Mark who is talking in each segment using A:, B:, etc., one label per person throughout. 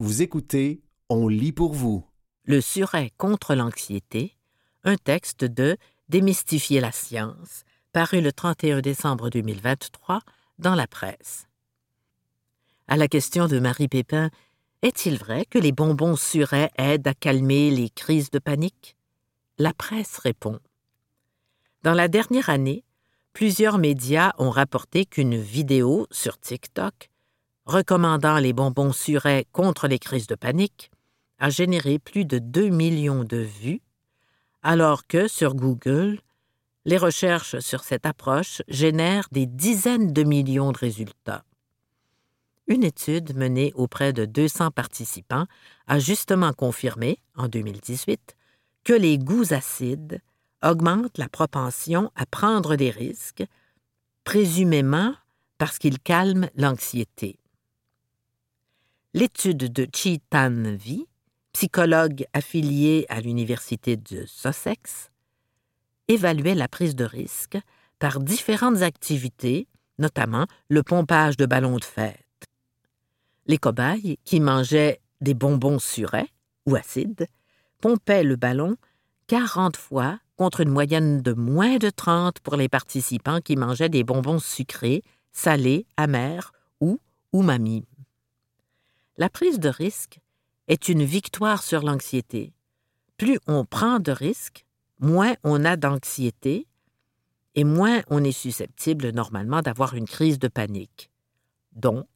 A: Vous écoutez On lit pour vous.
B: Le suret contre l'anxiété, un texte de Démystifier la science, paru le 31 décembre 2023 dans la presse. À la question de Marie Pépin, est-il vrai que les bonbons surets aident à calmer les crises de panique? La presse répond. Dans la dernière année, plusieurs médias ont rapporté qu'une vidéo sur TikTok recommandant les bonbons surets contre les crises de panique, a généré plus de 2 millions de vues, alors que sur Google, les recherches sur cette approche génèrent des dizaines de millions de résultats. Une étude menée auprès de 200 participants a justement confirmé, en 2018, que les goûts acides augmentent la propension à prendre des risques, présumément parce qu'ils calment l'anxiété. L'étude de Chi Tan Vi, psychologue affilié à l'Université de Sussex, évaluait la prise de risque par différentes activités, notamment le pompage de ballons de fête. Les cobayes, qui mangeaient des bonbons surets ou acides, pompaient le ballon 40 fois contre une moyenne de moins de 30 pour les participants qui mangeaient des bonbons sucrés, salés, amers ou umami. La prise de risque est une victoire sur l'anxiété. Plus on prend de risques, moins on a d'anxiété et moins on est susceptible normalement d'avoir une crise de panique. Donc,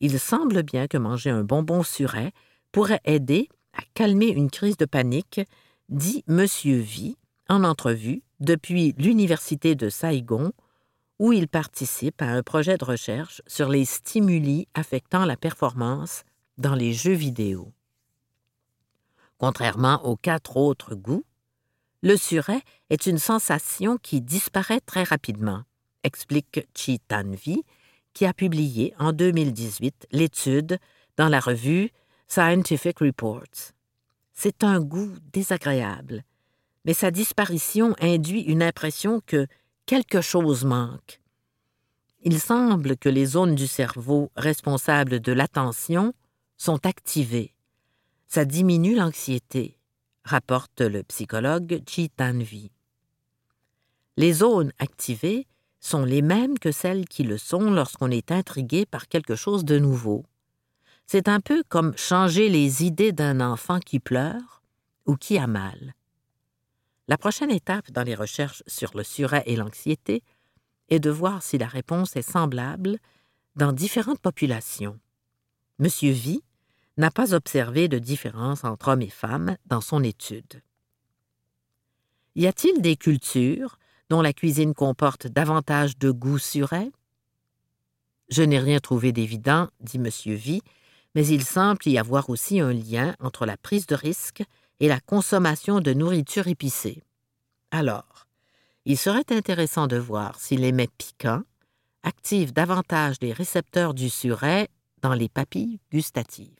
B: il semble bien que manger un bonbon suret pourrait aider à calmer une crise de panique, dit M. V en entrevue depuis l'Université de Saigon, où il participe à un projet de recherche sur les stimuli affectant la performance dans les jeux vidéo. Contrairement aux quatre autres goûts, le suret est une sensation qui disparaît très rapidement, explique Chi Tanvi, qui a publié en 2018 l'étude dans la revue Scientific Reports. C'est un goût désagréable, mais sa disparition induit une impression que quelque chose manque. Il semble que les zones du cerveau responsables de l'attention sont activées. Ça diminue l'anxiété, rapporte le psychologue Chi Tanvi. Les zones activées sont les mêmes que celles qui le sont lorsqu'on est intrigué par quelque chose de nouveau. C'est un peu comme changer les idées d'un enfant qui pleure ou qui a mal. La prochaine étape dans les recherches sur le suret et l'anxiété est de voir si la réponse est semblable dans différentes populations. M. V n'a pas observé de différence entre hommes et femmes dans son étude. Y a-t-il des cultures dont la cuisine comporte davantage de goût suret? Je n'ai rien trouvé d'évident, dit M. V, mais il semble y avoir aussi un lien entre la prise de risque et la consommation de nourriture épicée. Alors, il serait intéressant de voir si les mets piquants activent davantage les récepteurs du suret dans les papilles gustatives.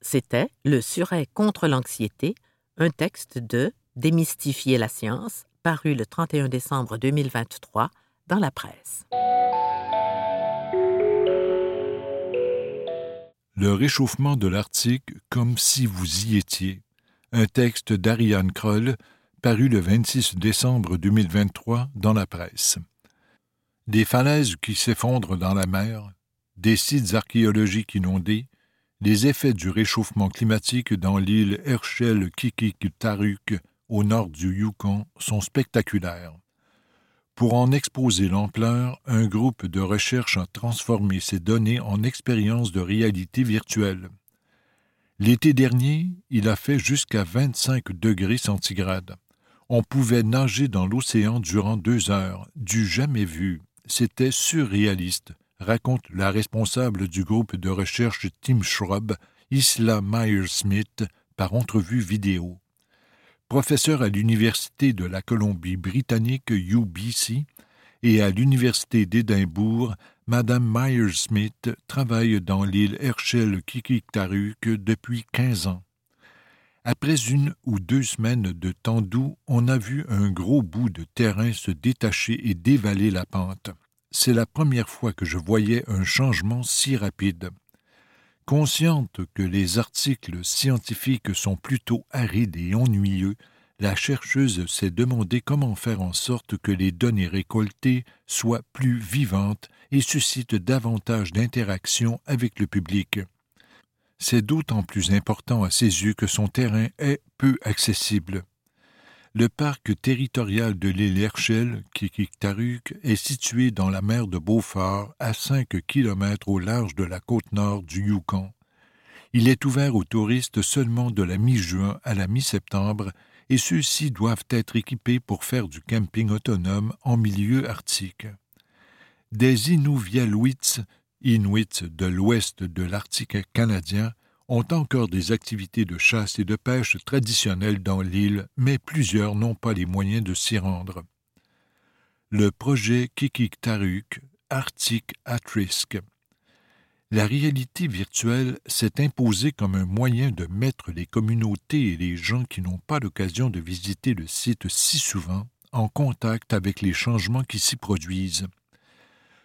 B: C'était Le suret contre l'anxiété, un texte de Démystifier la science, paru le 31 décembre 2023 dans la presse.
C: Le réchauffement de l'Arctique comme si vous y étiez. Un texte d'Ariane Kroll, paru le 26 décembre 2023 dans la presse. Des falaises qui s'effondrent dans la mer, des sites archéologiques inondés, les effets du réchauffement climatique dans l'île Herschel Kikik-Taruk au nord du Yukon sont spectaculaires. Pour en exposer l'ampleur, un groupe de recherche a transformé ces données en expériences de réalité virtuelle. L'été dernier, il a fait jusqu'à 25 degrés centigrades. On pouvait nager dans l'océan durant deux heures, du jamais vu. C'était surréaliste, raconte la responsable du groupe de recherche Tim Shrub, Isla Myers-Smith, par entrevue vidéo professeur à l'Université de la Colombie-Britannique UBC et à l'Université d'Édimbourg, Madame Myers-Smith travaille dans l'île Herschel Kikiktaruk depuis quinze ans. Après une ou deux semaines de temps doux, on a vu un gros bout de terrain se détacher et dévaler la pente. C'est la première fois que je voyais un changement si rapide. Consciente que les articles scientifiques sont plutôt arides et ennuyeux, la chercheuse s'est demandé comment faire en sorte que les données récoltées soient plus vivantes et suscitent davantage d'interactions avec le public. C'est d'autant plus important à ses yeux que son terrain est peu accessible. Le parc territorial de l'île Herschel, Kikiktaruk, est situé dans la mer de Beaufort, à 5 kilomètres au large de la côte nord du Yukon. Il est ouvert aux touristes seulement de la mi-juin à la mi-septembre et ceux-ci doivent être équipés pour faire du camping autonome en milieu arctique. Des Inuvialuits, Inuits de l'ouest de l'Arctique canadien, ont encore des activités de chasse et de pêche traditionnelles dans l'île, mais plusieurs n'ont pas les moyens de s'y rendre. Le projet Kikiktaruk, Arctic at Risk, la réalité virtuelle s'est imposée comme un moyen de mettre les communautés et les gens qui n'ont pas l'occasion de visiter le site si souvent en contact avec les changements qui s'y produisent.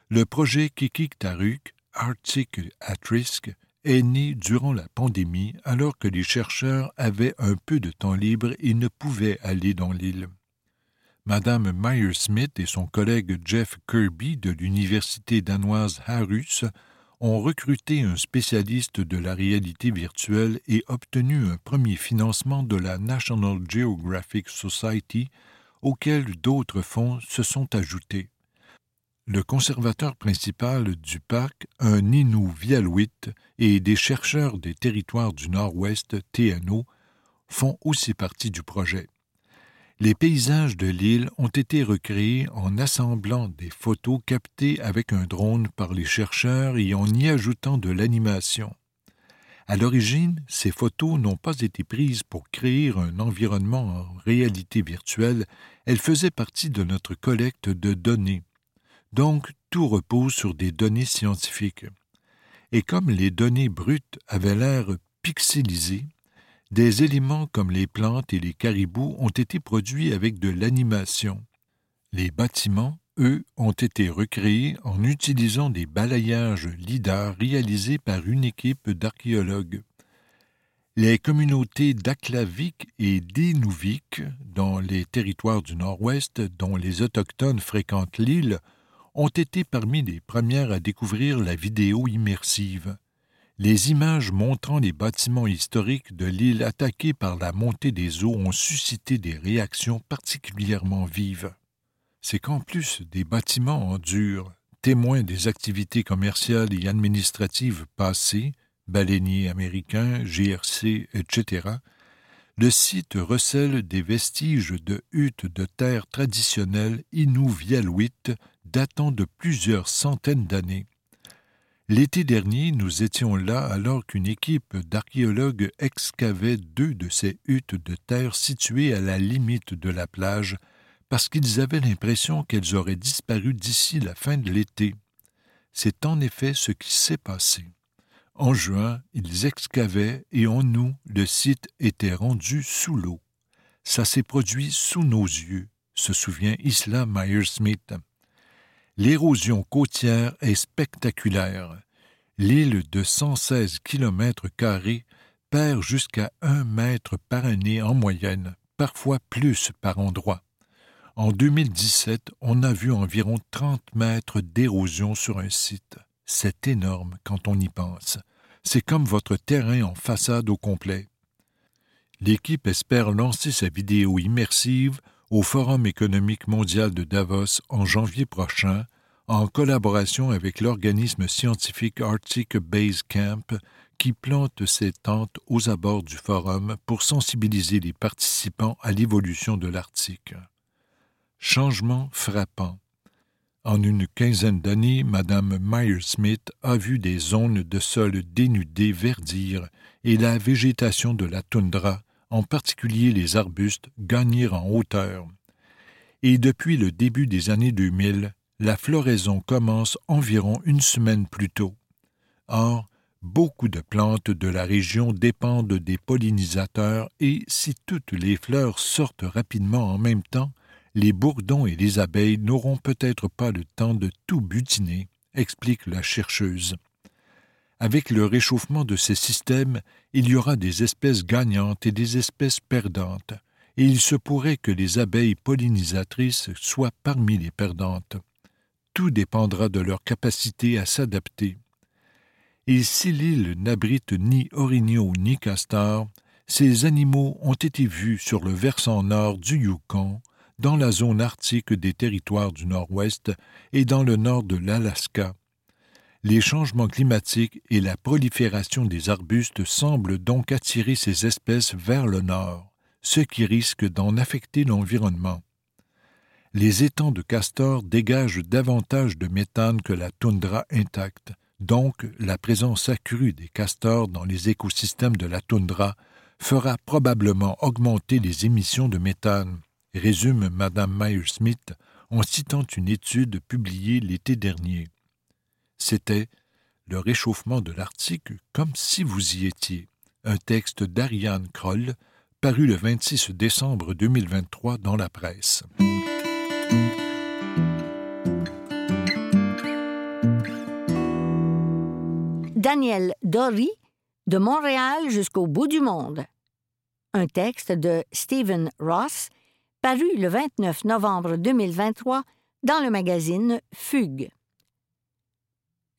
C: Le projet Kikik-Taruk, Arctic at Risk, est né durant la pandémie alors que les chercheurs avaient un peu de temps libre et ne pouvaient aller dans l'île. Madame Meyer-Smith et son collègue Jeff Kirby de l'université danoise Harus ont recruté un spécialiste de la réalité virtuelle et obtenu un premier financement de la National Geographic Society, auquel d'autres fonds se sont ajoutés. Le conservateur principal du parc, un Inuvialuit, et des chercheurs des territoires du Nord-Ouest, TNO, font aussi partie du projet. Les paysages de l'île ont été recréés en assemblant des photos captées avec un drone par les chercheurs et en y ajoutant de l'animation. À l'origine, ces photos n'ont pas été prises pour créer un environnement en réalité virtuelle, elles faisaient partie de notre collecte de données. Donc, tout repose sur des données scientifiques. Et comme les données brutes avaient l'air pixelisées, des éléments comme les plantes et les caribous ont été produits avec de l'animation. Les bâtiments, eux, ont été recréés en utilisant des balayages LIDAR réalisés par une équipe d'archéologues. Les communautés d'Aklavik et d'Inuvik, dans les territoires du Nord-Ouest dont les Autochtones fréquentent l'île, ont été parmi les premières à découvrir la vidéo immersive les images montrant les bâtiments historiques de l'île attaqués par la montée des eaux ont suscité des réactions particulièrement vives. C'est qu'en plus des bâtiments en dur, témoins des activités commerciales et administratives passées, baleiniers américains, GRC, etc., le site recèle des vestiges de huttes de terre traditionnelles inuvialuites datant de plusieurs centaines d'années L'été dernier, nous étions là alors qu'une équipe d'archéologues excavait deux de ces huttes de terre situées à la limite de la plage parce qu'ils avaient l'impression qu'elles auraient disparu d'ici la fin de l'été. C'est en effet ce qui s'est passé. En juin, ils excavaient et en août, le site était rendu sous l'eau. Ça s'est produit sous nos yeux, se souvient Isla Meyer-Smith. L'érosion côtière est spectaculaire. L'île de 116 kilomètres carrés perd jusqu'à un mètre par année en moyenne, parfois plus par endroit. En 2017, on a vu environ 30 mètres d'érosion sur un site. C'est énorme quand on y pense. C'est comme votre terrain en façade au complet. L'équipe espère lancer sa vidéo immersive au Forum économique mondial de Davos en janvier prochain, en collaboration avec l'organisme scientifique Arctic Base Camp qui plante ses tentes aux abords du forum pour sensibiliser les participants à l'évolution de l'Arctique. Changement frappant. En une quinzaine d'années, Mme Meyer-Smith a vu des zones de sol dénudées verdir et la végétation de la toundra en particulier les arbustes, gagner en hauteur. Et depuis le début des années 2000, la floraison commence environ une semaine plus tôt. Or, beaucoup de plantes de la région dépendent des pollinisateurs et si toutes les fleurs sortent rapidement en même temps, les bourdons et les abeilles n'auront peut-être pas le temps de tout butiner, explique la chercheuse. Avec le réchauffement de ces systèmes, il y aura des espèces gagnantes et des espèces perdantes, et il se pourrait que les abeilles pollinisatrices soient parmi les perdantes. Tout dépendra de leur capacité à s'adapter. Et si l'île n'abrite ni orignaux ni castors, ces animaux ont été vus sur le versant nord du Yukon, dans la zone arctique des territoires du Nord-Ouest et dans le nord de l'Alaska. Les changements climatiques et la prolifération des arbustes semblent donc attirer ces espèces vers le nord, ce qui risque d'en affecter l'environnement. Les étangs de castors dégagent davantage de méthane que la toundra intacte, donc la présence accrue des castors dans les écosystèmes de la toundra fera probablement augmenter les émissions de méthane, résume Mme Meyer-Smith en citant une étude publiée l'été dernier. C'était Le réchauffement de l'Arctique comme si vous y étiez, un texte d'Ariane Kroll, paru le 26 décembre 2023 dans la presse.
D: Daniel Dory, De Montréal jusqu'au bout du monde un texte de Stephen Ross, paru le 29 novembre 2023 dans le magazine Fugue.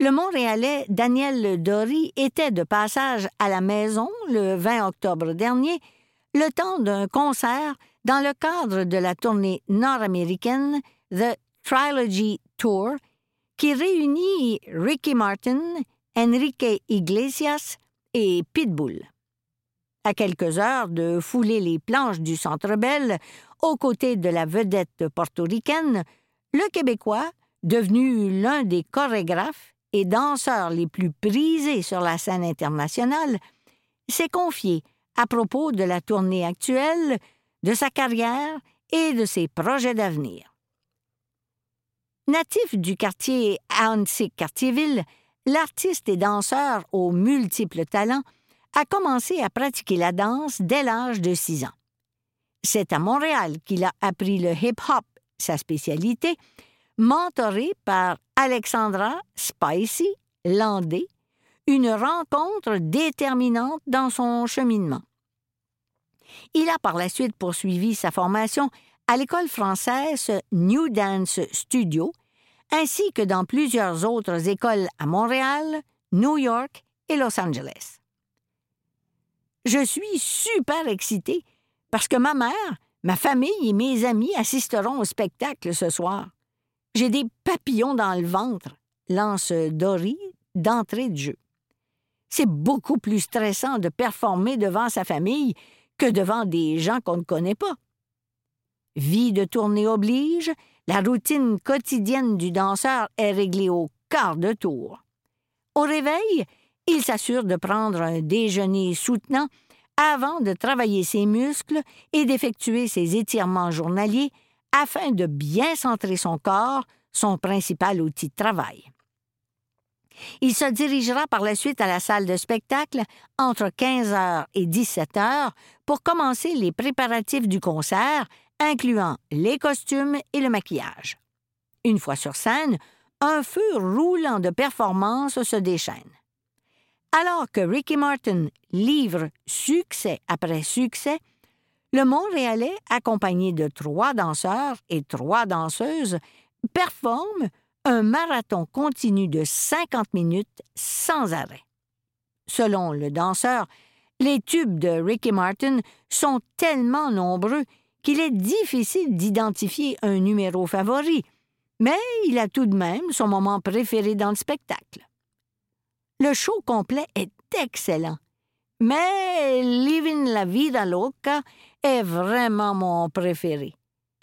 D: Le Montréalais Daniel Dory était de passage à la maison le 20 octobre dernier, le temps d'un concert dans le cadre de la tournée nord-américaine The Trilogy Tour, qui réunit Ricky Martin, Enrique Iglesias et Pitbull. À quelques heures de fouler les planches du Centre Bell aux côtés de la vedette portoricaine, le Québécois, devenu l'un des chorégraphes et danseurs les plus prisés sur la scène internationale, s'est confié à propos de la tournée actuelle, de sa carrière et de ses projets d'avenir. Natif du quartier Ahuntsic-Cartierville, l'artiste et danseur aux multiples talents a commencé à pratiquer la danse dès l'âge de six ans. C'est à Montréal qu'il a appris le hip-hop, sa spécialité, mentoré par Alexandra Spicy Landé, une rencontre déterminante dans son cheminement. Il a par la suite poursuivi sa formation à l'école française New Dance Studio, ainsi que dans plusieurs autres écoles à Montréal, New York et Los Angeles. Je suis super excitée parce que ma mère, ma famille et mes amis assisteront au spectacle ce soir. J'ai des papillons dans le ventre, lance Dory d'entrée de jeu. C'est beaucoup plus stressant de performer devant sa famille que devant des gens qu'on ne connaît pas. Vie de tournée oblige, la routine quotidienne du danseur est réglée au quart de tour. Au réveil, il s'assure de prendre un déjeuner soutenant avant de travailler ses muscles et d'effectuer ses étirements journaliers afin de bien centrer son corps, son principal outil de travail. Il se dirigera par la suite à la salle de spectacle entre 15 h et 17 h pour commencer les préparatifs du concert, incluant les costumes et le maquillage. Une fois sur scène, un feu roulant de performance se déchaîne. Alors que Ricky Martin livre succès après succès, le Montréalais, accompagné de trois danseurs et trois danseuses, performe un marathon continu de 50 minutes sans arrêt. Selon le danseur, les tubes de Ricky Martin sont tellement nombreux qu'il est difficile d'identifier un numéro favori, mais il a tout de même son moment préféré dans le spectacle. Le show complet est excellent. Mais Living la Vida Loca est vraiment mon préféré.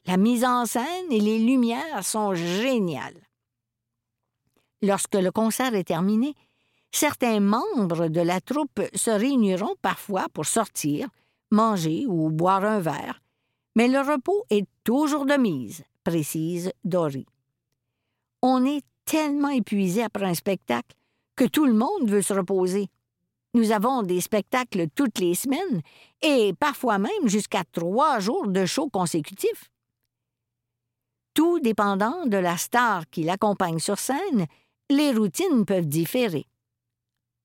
D: La mise en scène et les lumières sont géniales. Lorsque le concert est terminé, certains membres de la troupe se réuniront parfois pour sortir, manger ou boire un verre, mais le repos est toujours de mise, précise Dory. On est tellement épuisé après un spectacle que tout le monde veut se reposer. Nous avons des spectacles toutes les semaines et parfois même jusqu'à trois jours de show consécutifs. Tout dépendant de la star qui l'accompagne sur scène, les routines peuvent différer.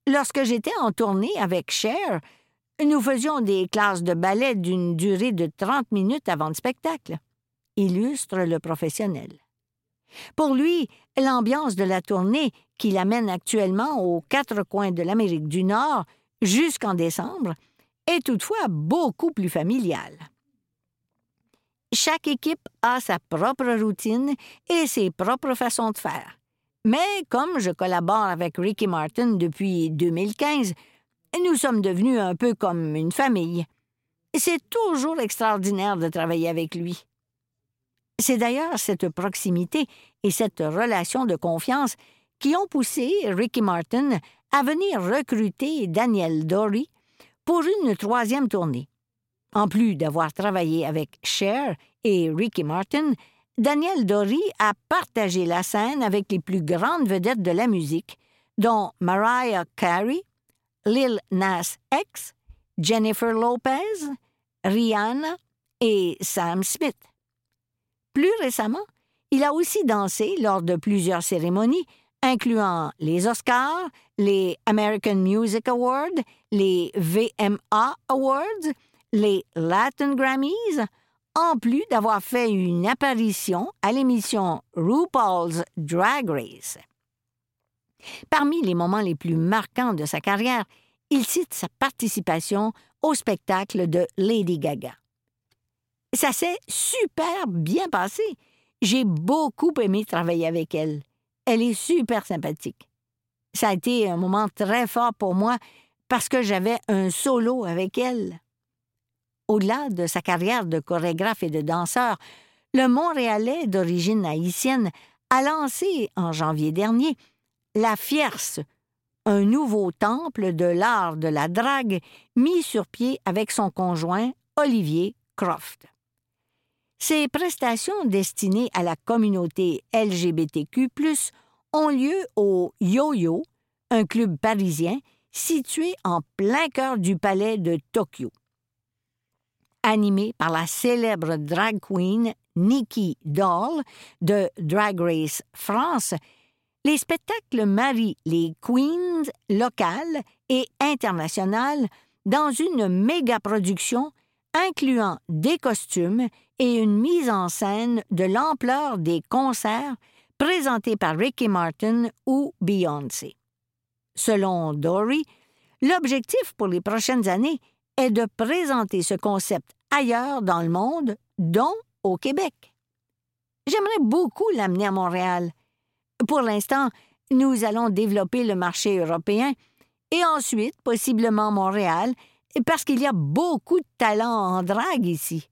D: Lorsque j'étais en tournée avec Cher, nous faisions des classes de ballet d'une durée de 30 minutes avant le spectacle, illustre le professionnel. Pour lui, l'ambiance de la tournée, qui l'amène actuellement aux quatre coins de l'Amérique du Nord jusqu'en décembre, est toutefois beaucoup plus familiale. Chaque équipe a sa propre routine et ses propres façons de faire. Mais comme je collabore avec Ricky Martin depuis 2015, nous sommes devenus un peu comme une famille. C'est toujours extraordinaire de travailler avec lui. C'est d'ailleurs cette proximité et cette relation de confiance qui ont poussé Ricky Martin à venir recruter Daniel Dory pour une troisième tournée. En plus d'avoir travaillé avec Cher et Ricky Martin, Daniel Dory a partagé la scène avec les plus grandes vedettes de la musique, dont Mariah Carey, Lil Nas X, Jennifer Lopez, Rihanna et Sam Smith. Plus récemment, il a aussi dansé lors de plusieurs cérémonies, incluant les Oscars, les American Music Awards, les VMA Awards, les Latin Grammys, en plus d'avoir fait une apparition à l'émission RuPaul's Drag Race. Parmi les moments les plus marquants de sa carrière, il cite sa participation au spectacle de Lady Gaga. Ça s'est super bien passé. J'ai beaucoup aimé travailler avec elle. Elle est super sympathique. Ça a été un moment très fort pour moi parce que j'avais un solo avec elle. Au-delà de sa carrière de chorégraphe et de danseur, le Montréalais d'origine haïtienne a lancé, en janvier dernier, La Fierce, un nouveau temple de l'art de la drague mis sur pied avec son conjoint Olivier Croft. Ces prestations destinées à la communauté LGBTQ ont lieu au Yo-Yo, un club parisien situé en plein cœur du palais de Tokyo. Animé par la célèbre drag queen Nikki Doll de Drag Race France, les spectacles marient les queens locales et internationales dans une méga production incluant des costumes et une mise en scène de l'ampleur des concerts présentés par Ricky Martin ou Beyoncé. Selon Dory, l'objectif pour les prochaines années est de présenter ce concept ailleurs dans le monde, dont au Québec. J'aimerais beaucoup l'amener à Montréal. Pour l'instant, nous allons développer le marché européen et ensuite possiblement Montréal, parce qu'il y a beaucoup de talents en drague ici.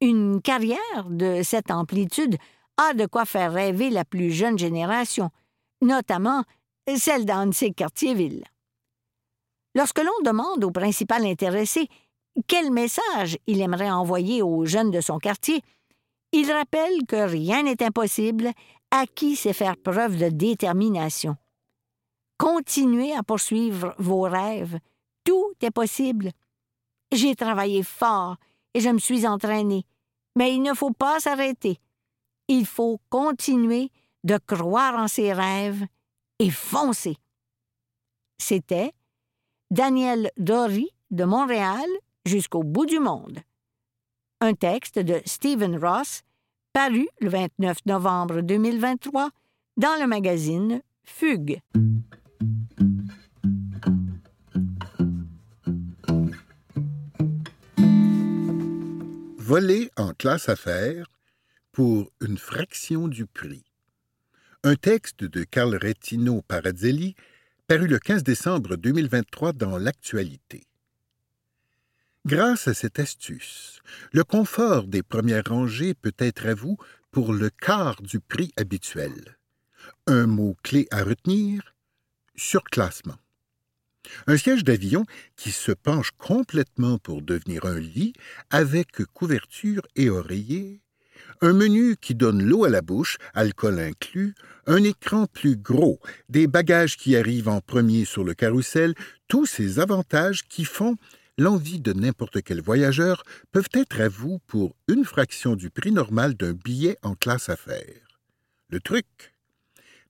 D: Une carrière de cette amplitude a de quoi faire rêver la plus jeune génération, notamment celle d'Annecy Cartierville. Lorsque l'on demande au principal intéressé quel message il aimerait envoyer aux jeunes de son quartier, il rappelle que rien n'est impossible à qui sait faire preuve de détermination. Continuez à poursuivre vos rêves. Tout est possible. J'ai travaillé fort et je me suis entraîné, mais il ne faut pas s'arrêter. Il faut continuer de croire en ses rêves et foncer. C'était Daniel Dory de Montréal jusqu'au bout du monde. Un texte de Stephen Ross, paru le 29 novembre 2023 dans le magazine Fugue.
E: Voler en classe affaires pour une fraction du prix. Un texte de Carl Rettino Parazzelli paru le 15 décembre 2023 dans l'actualité. Grâce à cette astuce, le confort des premières rangées peut être à vous pour le quart du prix habituel. Un mot-clé à retenir surclassement. Un siège d'avion qui se penche complètement pour devenir un lit avec couverture et oreiller, un menu qui donne l'eau à la bouche, alcool inclus, un écran plus gros, des bagages qui arrivent en premier sur le carrousel, tous ces avantages qui font l'envie de n'importe quel voyageur peuvent être à vous pour une fraction du prix normal d'un billet en classe affaires. Le truc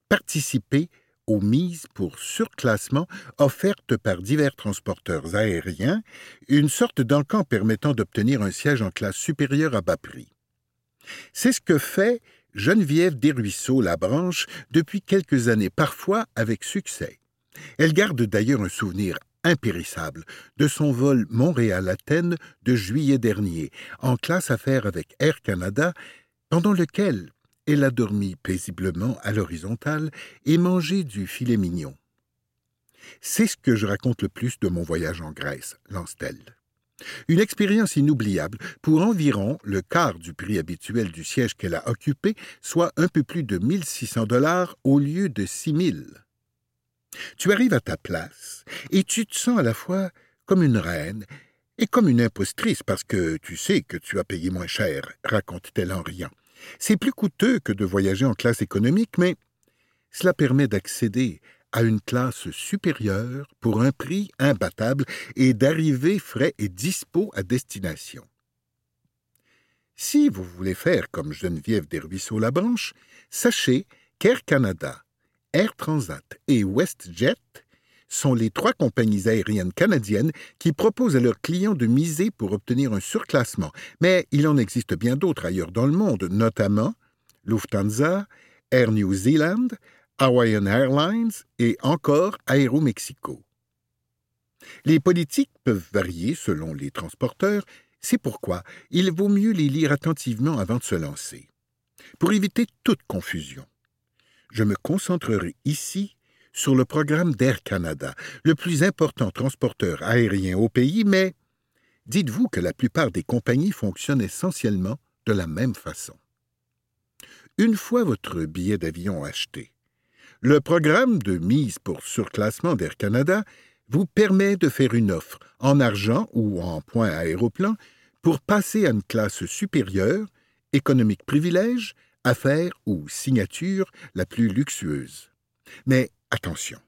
E: Participer aux mises pour surclassement offertes par divers transporteurs aériens, une sorte d'encan permettant d'obtenir un siège en classe supérieure à bas prix. C'est ce que fait Geneviève Desruisseaux-Labranche depuis quelques années, parfois avec succès. Elle garde d'ailleurs un souvenir impérissable de son vol Montréal-Athènes de juillet dernier, en classe affaires avec Air Canada, pendant lequel elle a dormi paisiblement à l'horizontale et mangé du filet mignon. C'est ce que je raconte le plus de mon voyage en Grèce, lance-t-elle. Une expérience inoubliable pour environ le quart du prix habituel du siège qu'elle a occupé, soit un peu plus de 1600 dollars au lieu de 6000. Tu arrives à ta place et tu te sens à la fois comme une reine et comme une impostrice parce que tu sais que tu as payé moins cher, raconte-t-elle en riant. C'est plus coûteux que de voyager en classe économique, mais cela permet d'accéder à une classe supérieure pour un prix imbattable et d'arriver frais et dispo à destination. Si vous voulez faire comme Geneviève Desruisseaux-Labranche, sachez qu'Air Canada, Air Transat et WestJet sont les trois compagnies aériennes canadiennes qui proposent à leurs clients de miser pour obtenir un surclassement, mais il en existe bien d'autres ailleurs dans le monde, notamment Lufthansa, Air New Zealand, Hawaiian Airlines et encore Aeromexico. Les politiques peuvent varier selon les transporteurs, c'est pourquoi il vaut mieux les lire attentivement avant de se lancer. Pour éviter toute confusion, je me concentrerai ici sur le programme d'Air Canada, le plus important transporteur aérien au pays, mais dites-vous que la plupart des compagnies fonctionnent essentiellement de la même façon. Une fois votre billet d'avion acheté, le programme de mise pour surclassement d'Air Canada vous permet de faire une offre en argent ou en points aéroplan pour passer à une classe supérieure, économique privilège, affaires ou signature la plus luxueuse. Mais attention,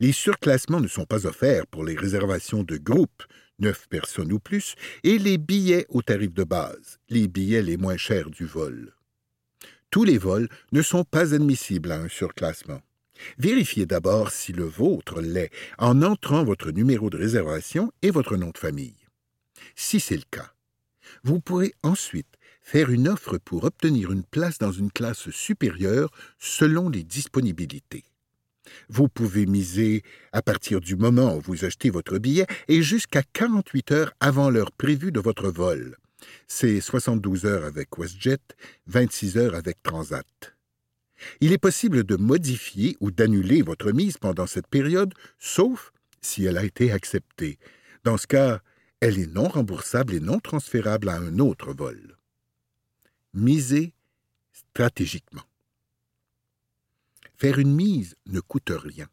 E: les surclassements ne sont pas offerts pour les réservations de groupe, neuf personnes ou plus, et les billets au tarif de base, les billets les moins chers du vol. Tous les vols ne sont pas admissibles à un surclassement. Vérifiez d'abord si le vôtre l'est en entrant votre numéro de réservation et votre nom de famille. Si c'est le cas, vous pourrez ensuite faire une offre pour obtenir une place dans une classe supérieure selon les disponibilités. Vous pouvez miser à partir du moment où vous achetez votre billet et jusqu'à 48 heures avant l'heure prévue de votre vol. C'est 72 heures avec WestJet, 26 heures avec Transat. Il est possible de modifier ou d'annuler votre mise pendant cette période, sauf si elle a été acceptée. Dans ce cas, elle est non remboursable et non transférable à un autre vol. Misez stratégiquement. Faire une mise ne coûte rien.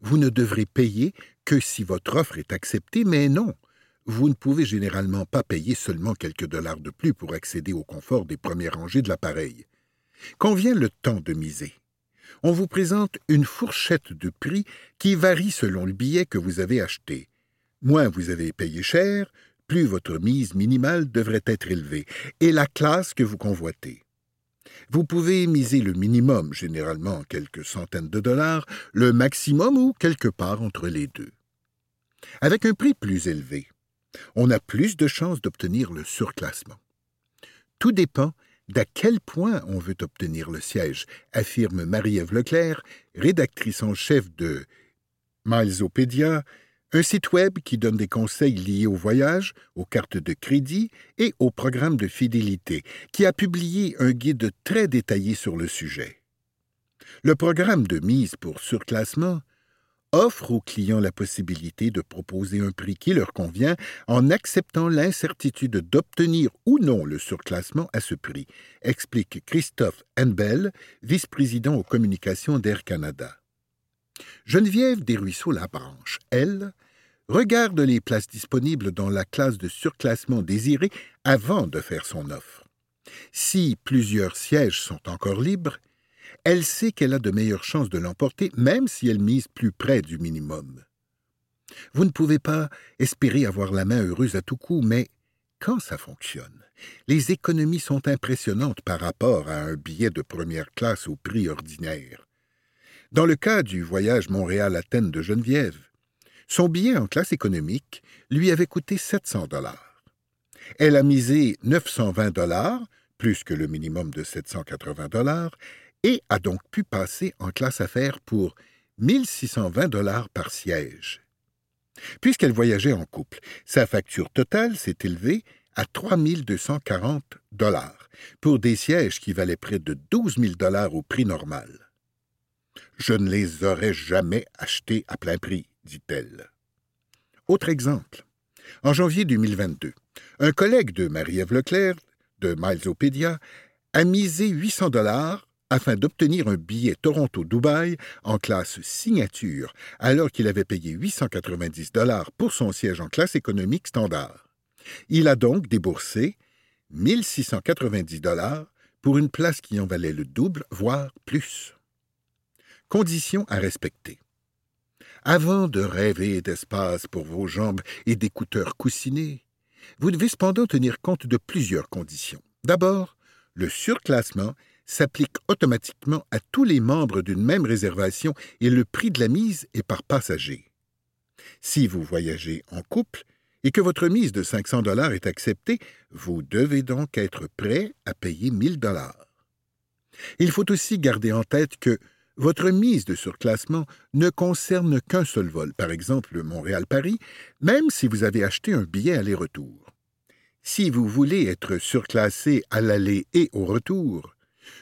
E: Vous ne devrez payer que si votre offre est acceptée, mais non, vous ne pouvez généralement pas payer seulement quelques dollars de plus pour accéder au confort des premières rangées de l'appareil. Quand vient le temps de miser, on vous présente une fourchette de prix qui varie selon le billet que vous avez acheté. Moins vous avez payé cher, plus votre mise minimale devrait être élevée, et la classe que vous convoitez. Vous pouvez miser le minimum, généralement quelques centaines de dollars, le maximum ou quelque part entre les deux. Avec un prix plus élevé, on a plus de chances d'obtenir le surclassement. Tout dépend d'à quel point on veut obtenir le siège, affirme Marie-Ève Leclerc, rédactrice en chef de Milesopédia, un site web qui donne des conseils liés au voyage, aux cartes de crédit et au programme de fidélité, qui a publié un guide très détaillé sur le sujet. Le programme de mise pour surclassement offre aux clients la possibilité de proposer un prix qui leur convient en acceptant l'incertitude d'obtenir ou non le surclassement à ce prix, explique Christophe Henbel, vice-président aux communications d'Air Canada. Geneviève Desruisseaux-Labranche, elle, regarde les places disponibles dans la classe de surclassement désirée avant de faire son offre. Si plusieurs sièges sont encore libres, elle sait qu'elle a de meilleures chances de l'emporter, même si elle mise plus près du minimum. Vous ne pouvez pas espérer avoir la main heureuse à tout coup, mais quand ça fonctionne, les économies sont impressionnantes par rapport à un billet de première classe au prix ordinaire. Dans le cas du voyage Montréal-Athènes de Geneviève, son billet en classe économique lui avait coûté 700 dollars. Elle a misé 920 dollars, plus que le minimum de 780 dollars, et a donc pu passer en classe affaires pour 1620 dollars par siège. Puisqu'elle voyageait en couple, sa facture totale s'est élevée à 3240 dollars pour des sièges qui valaient près de 12 000 dollars au prix normal. Je ne les aurais jamais achetés à plein prix, dit-elle. Autre exemple. En janvier 2022, un collègue de Marie-Ève Leclerc, de Milesopedia, a misé 800 dollars afin d'obtenir un billet Toronto-Dubaï en classe signature, alors qu'il avait payé 890 dollars pour son siège en classe économique standard. Il a donc déboursé 1690 dollars pour une place qui en valait le double, voire plus. Conditions à respecter. Avant de rêver d'espace pour vos jambes et d'écouteurs coussinés, vous devez cependant tenir compte de plusieurs conditions. D'abord, le surclassement s'applique automatiquement à tous les membres d'une même réservation et le prix de la mise est par passager. Si vous voyagez en couple et que votre mise de 500 dollars est acceptée, vous devez donc être prêt à payer 1000 dollars. Il faut aussi garder en tête que votre mise de surclassement ne concerne qu'un seul vol, par exemple Montréal-Paris, même si vous avez acheté un billet aller-retour. Si vous voulez être surclassé à l'aller et au retour,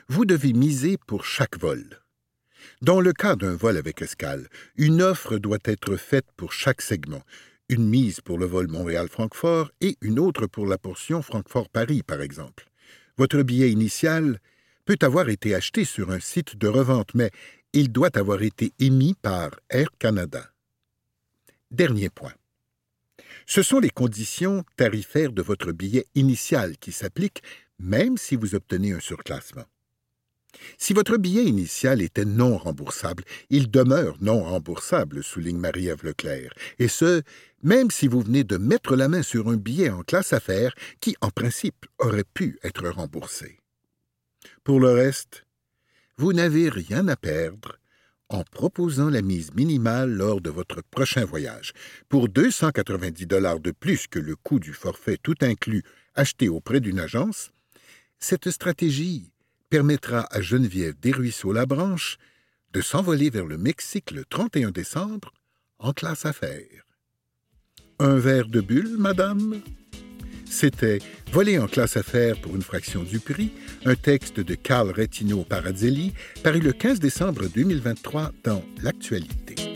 E: vous devez miser pour chaque vol. Dans le cas d'un vol avec escale, une offre doit être faite pour chaque segment, une mise pour le vol Montréal-Francfort et une autre pour la portion Francfort-Paris, par exemple. Votre billet initial peut avoir été acheté sur un site de revente, mais il doit avoir été émis par Air Canada. Dernier point. Ce sont les conditions tarifaires de votre billet initial qui s'appliquent même si vous obtenez un surclassement. Si votre billet initial était non remboursable, il demeure non remboursable, souligne Marie-Ève Leclerc, et ce, même si vous venez de mettre la main sur un billet en classe affaires qui, en principe, aurait pu être remboursé. Pour le reste, vous n'avez rien à perdre en proposant la mise minimale lors de votre prochain voyage. Pour 290 dollars de plus que le coût du forfait tout inclus acheté auprès d'une agence, cette stratégie permettra à Geneviève Desruisseaux-Labranche de s'envoler vers le Mexique le 31 décembre en classe affaires. Un verre de bulle, madame? C'était Voler en classe affaires pour une fraction du prix, un texte de Carl Rettino Parazzelli, paru le 15 décembre 2023 dans L'Actualité.